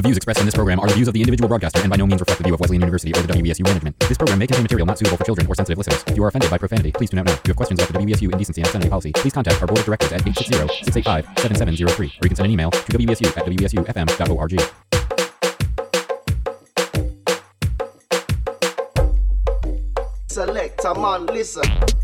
The views expressed in this program are the views of the individual broadcaster and by no means reflect the view of Wesleyan University or the WESU management. This program may contain material not suitable for children or sensitive listeners. If you are offended by profanity, please do not now. If you have questions about the WESU indecency and obscenity policy, please contact our board of directors at 860-685-7703 or you can send an email to wesu at wesufm.org. Select a man, listen.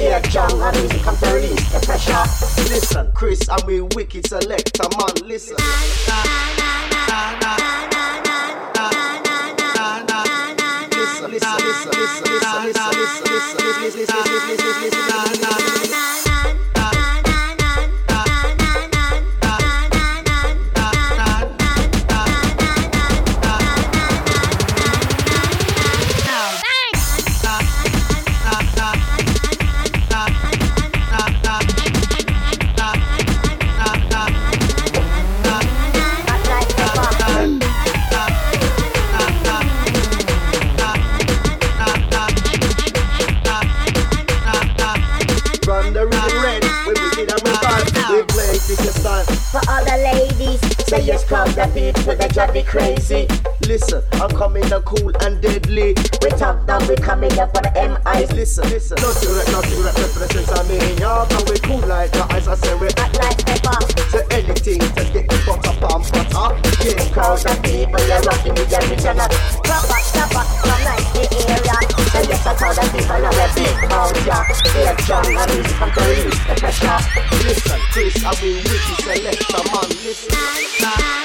Air jam and music and release the pressure. Listen, Chris, I'm a wicked selector, man. Listen. that beat, we drive me crazy. Listen, I'm coming up cool and deadly. We top down, we coming up on the M.I.s. Listen, listen, nothing like nothing like represents I mean, y'all know we cool like the ice, I say we act like paper. So anything, just get the butter, bum, butter. Yeah, cause the people are rocking with their bitch Drop up, drop up, come like the area. And yes, I call the people are a big house, yeah. Yeah, John, I'm easy from Korea, the pressure. Listen, Chris, I will with you, select a man, listen.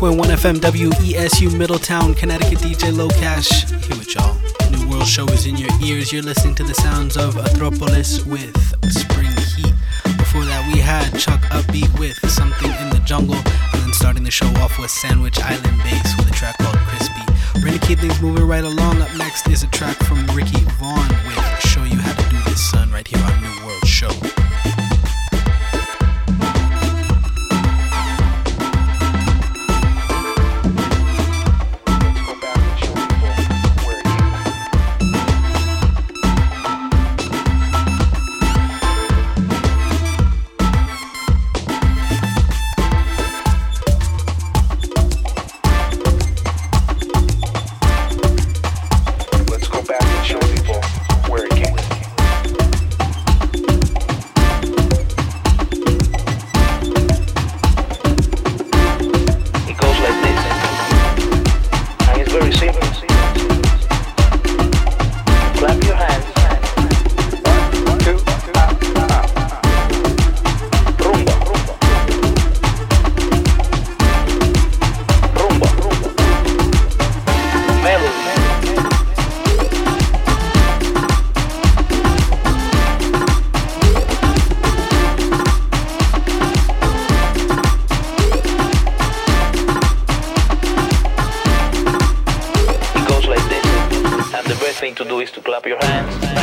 88.1 FM WESU Middletown, Connecticut DJ Lokash here with y'all. New World Show is in your ears. You're listening to the sounds of Athropolis with Spring Heat. Before that, we had Chuck Upbeat with Something in the Jungle. And then starting the show off with Sandwich Island Bass with a track called Crispy. We're gonna keep things moving right along. Up next is a track from Ricky Vaughn with Show You How to Do This Son right here on New World Show. is to clap your hands.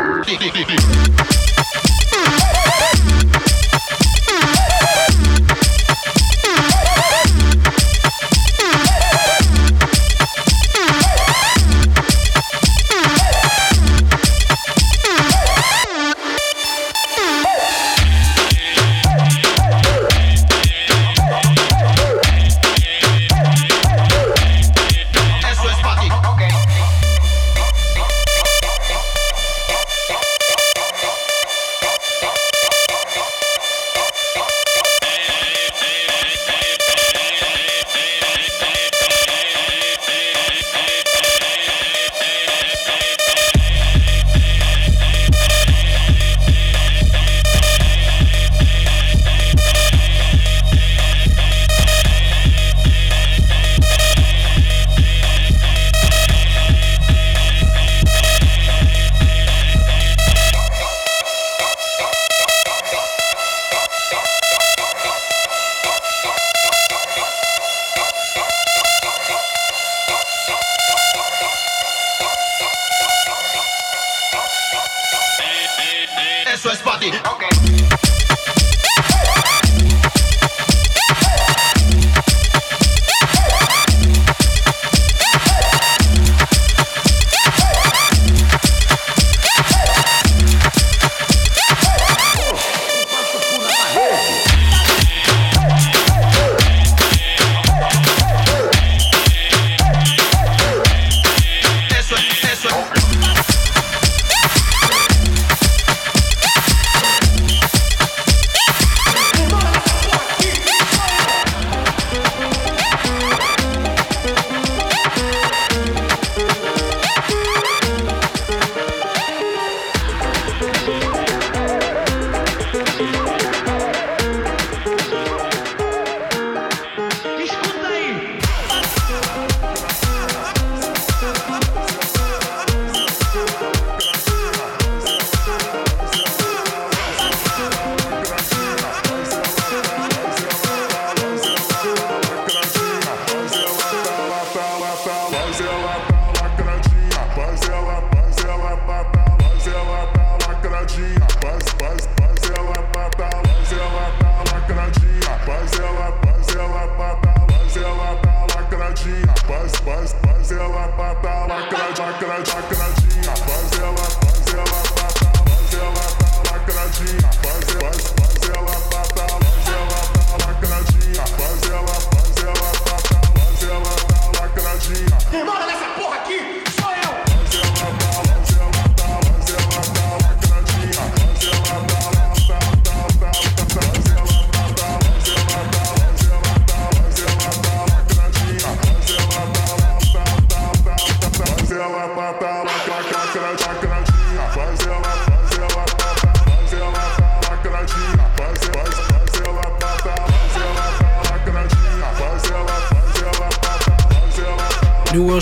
Thank you.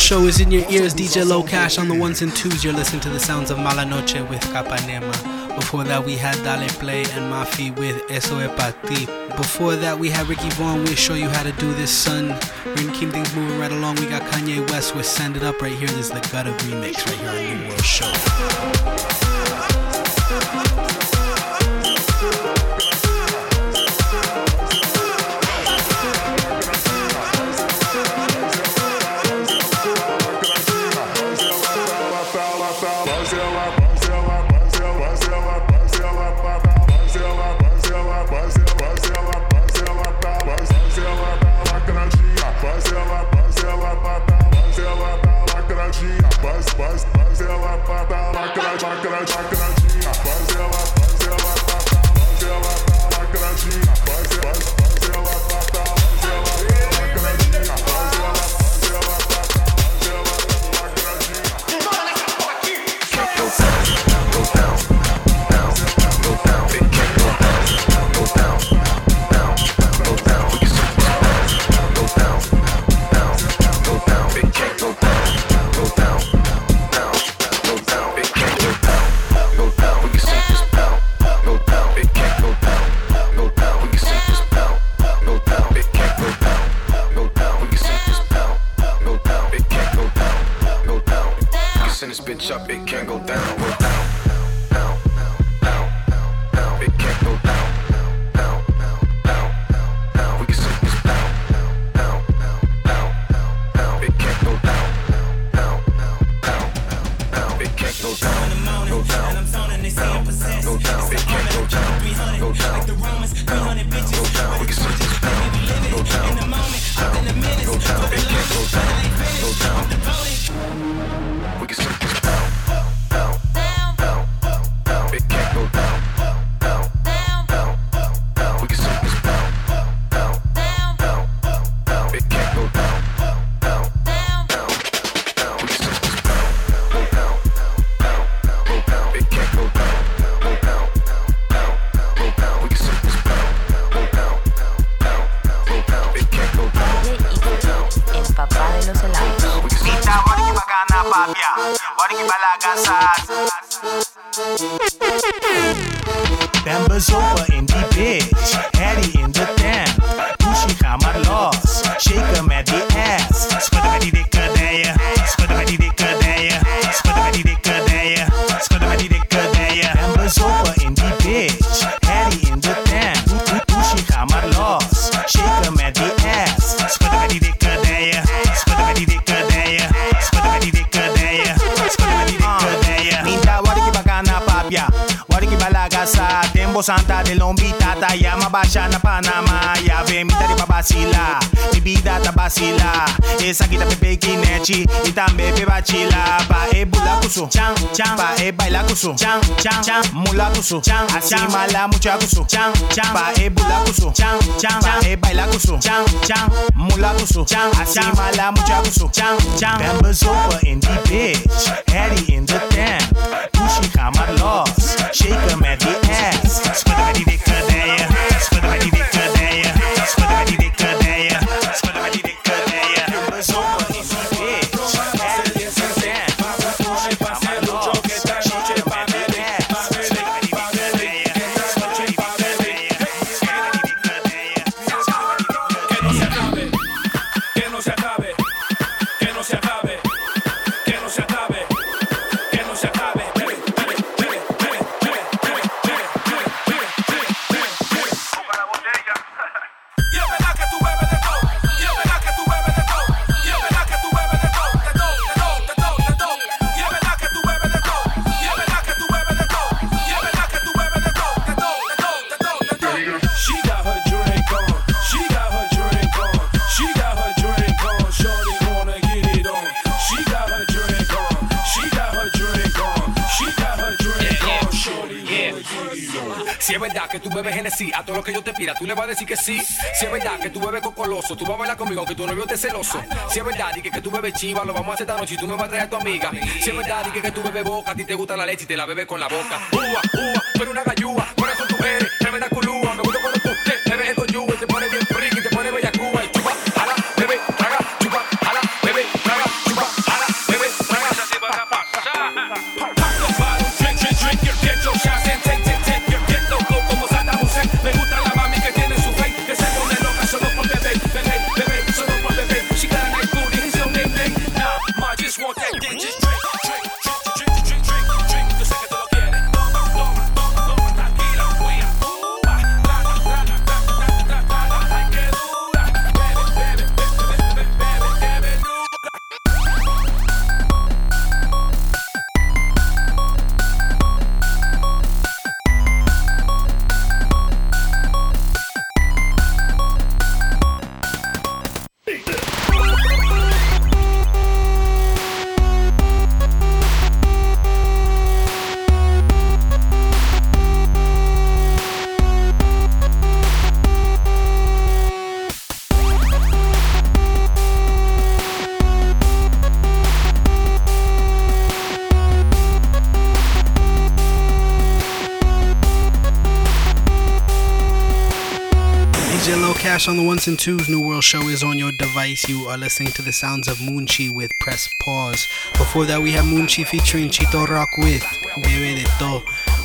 Show is in your ears. DJ Lokash on the ones and twos. You're listening to the sounds of Mala Noche with Capanema. Before that, we had Dale Play and Mafi with Eso E Pa Ti. Before that, we had Ricky Vaughn with Show You How to Do This, Son. We're gonna keep things moving right along. We got Kanye West with Send It Up right here. This is the Gutter remix right here on New World Show. Mambo Santa de Lombita, Tayama, Basha na Panama. Ya vemita de babasila, mi vida tabasila. Esa guita pepe kinechi, y también beba chila. Pa e bulacuso, chan, chan, pa e bailacuso, chan, chan, chan, mulacuso, chan, así mala muchacuso, chan, chan, pa e bulacuso, chan, chan, pa e bailacuso, chan, chan, mulacuso, chan, así mala muchacuso, chan, chan. Members over in the bitch, Eddie in the tent, Pushy hammer lost, shake him Christ. Le vas a decir que sí. Si es verdad que tú bebes cocoloso, tú vas a bailar conmigo, que tu novio te celoso. Si es verdad y que, que tú bebes chiva, lo vamos a hacer esta noche y tú me vas a traer a tu amiga. Si es verdad y que, que tú bebes boca, a ti te gusta la leche y te la bebes con la boca. Ua, ua, tú eres una gallúa, On the ones and twos. New World Show is on your device. You are listening to the sounds of Munchi with Press Pause. Before that, we had Munchi featuring Chito Rock with Bebe de To.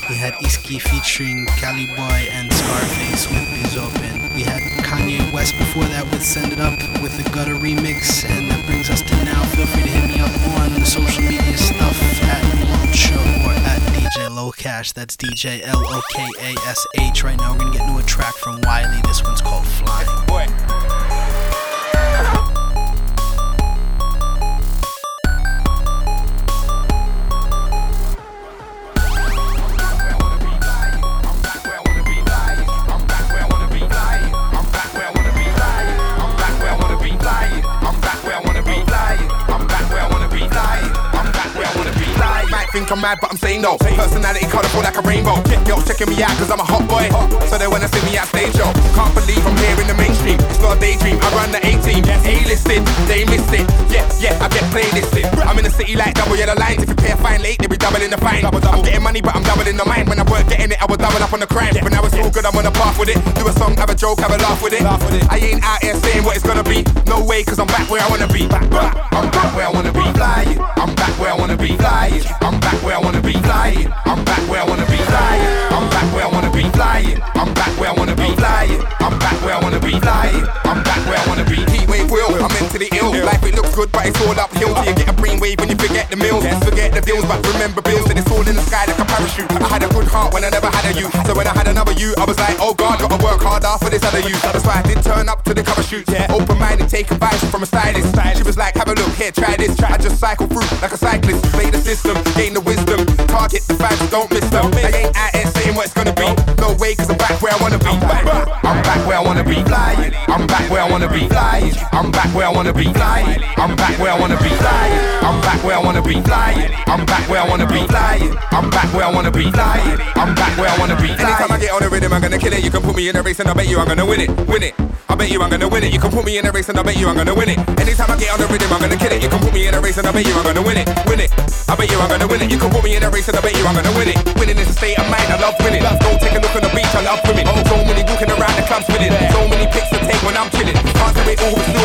We had Iski featuring Cali Boy and Scarface with Biz Open. We had Kanye West before that with Send It Up with the Gutter remix. And that brings us to now. Feel free to hit me up on the social media stuff at New DJ Lokash. That's DJ L O K A S H. Right now, we're gonna get into a track from Wiley. This one's called Flying. I'm back where I wanna be, I'm back where I wanna be, I'm back where I wanna be, I'm back where I wanna be, I'm back where I wanna be, I'm back where I wanna be, I'm back where I wanna be, I'm back where I wanna be, I might think I'm mad, but I'm. Personality colorful like a rainbow. Girls checking me out cause I'm a hot boy. So they wanna see me at stage show. Can't believe I'm here in the not a daydream, I run the 18. A-listed, they missed it. Yeah, yeah, I get playlisted. I'm in the city like double yellow lines. If you pay a fine late, they be doubling the fine. Double, double. I'm getting money, but I'm doubling the mine. When I weren't getting it, I was double up on the crime. When I was all good, I'm on a path with it. Do a song, have a joke, have a laugh with it. I ain't out here saying what it's gonna be. No way, cause I'm back where I wanna be. Back, back. I'm back where I wanna be. Flying. I'm back where I wanna be. Flying. I'm back where I wanna be. Flying. I'm back where I wanna be. Flying. I'm back where I wanna be. Flying. I'm back where I wanna be. Flying. I'm back where I wanna be. Good, but it's all uphill. Till you get a brainwave when you forget the mills. Forget the deals, but remember bills. And it's all in the sky like a parachute. I had a good heart when I never had a you. So when I had another you, I was like, oh god, gotta work harder for this other you. That's why I did turn up to the cover shoot. Yeah. Open minded, take advice from a stylist. She was like, have a look here, try this. I just cycle through like a cyclist. Play the system, gain the wisdom. Target the facts, don't miss them. I ain't out here saying what it's gonna be. No way, cause I'm back where I wanna be. I'm back where I wanna be. Flying. I'm back where I wanna be. Flying. I'm back where I wanna be. Flying. I'm back where I wanna be. Flying. I'm back where I wanna be. Flying. I'm back where I wanna be. Flying. I'm back where I wanna be. Flying. I'm back where I wanna be. Anytime I get on the rhythm, I'm gonna kill it. You can put me in a race and I bet you I'm gonna win it. Win it. I bet you I'm gonna win it. You can put me in a race and I bet you I'm gonna win it. Anytime I get on the rhythm, I'm gonna kill it. You can put me in a race and I bet you I'm gonna win it. Win it. I bet you I'm gonna win it. You can put me in a race and I bet you I'm gonna win it. Winning is a state of mind. I love winning. Go take a look on the beach. I love swimming. So many walking around the club spinning. So many pics to take when I'm chilling. Can't do it all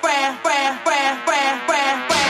brand, brand, brand, brand, brand, brand.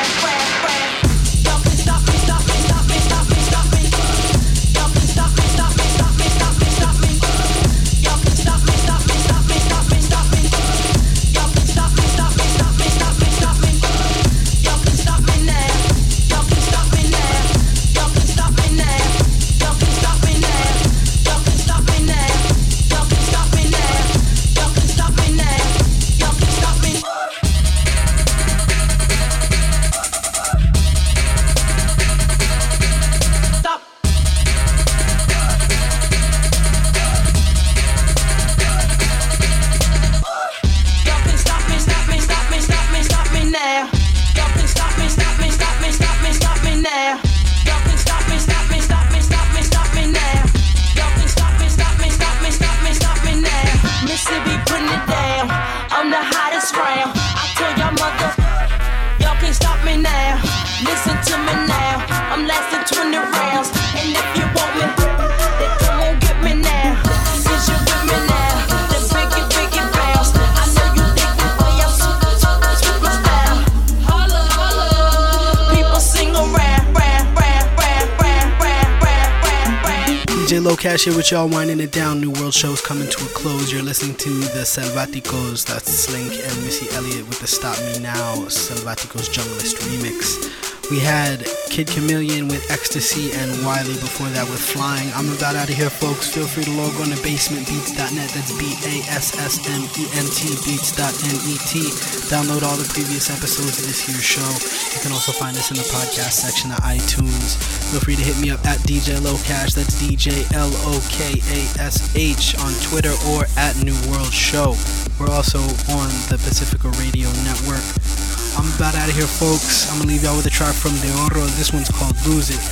Cash here with y'all winding it down. New World Show's coming to a close. You're listening to the Selvaticos. That's Slink and Missy Elliott with the Stop Me Now Selvaticos Junglist remix. We had Kid Chameleon with Ecstasy and Wiley before that with Flying. I'm about out of here, folks. Feel free to log on to bassmentbeats.net. That's B A S S M E N T beats.net. Download all the previous episodes of this year's show. You can also find us in the podcast section of iTunes. Feel free to hit me up at DJ Lokash. That's DJ L O K A S H on Twitter or at New World Show. We're also on the Pacifica Radio Network. I'm about out of here, folks. I'm gonna leave y'all with a track from De Oro. This one's called Lose It.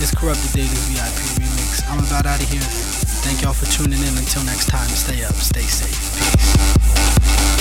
It's Corrupted Data's VIP remix. I'm about out of here. Thank y'all for tuning in. Until next time, stay up, stay safe. Peace.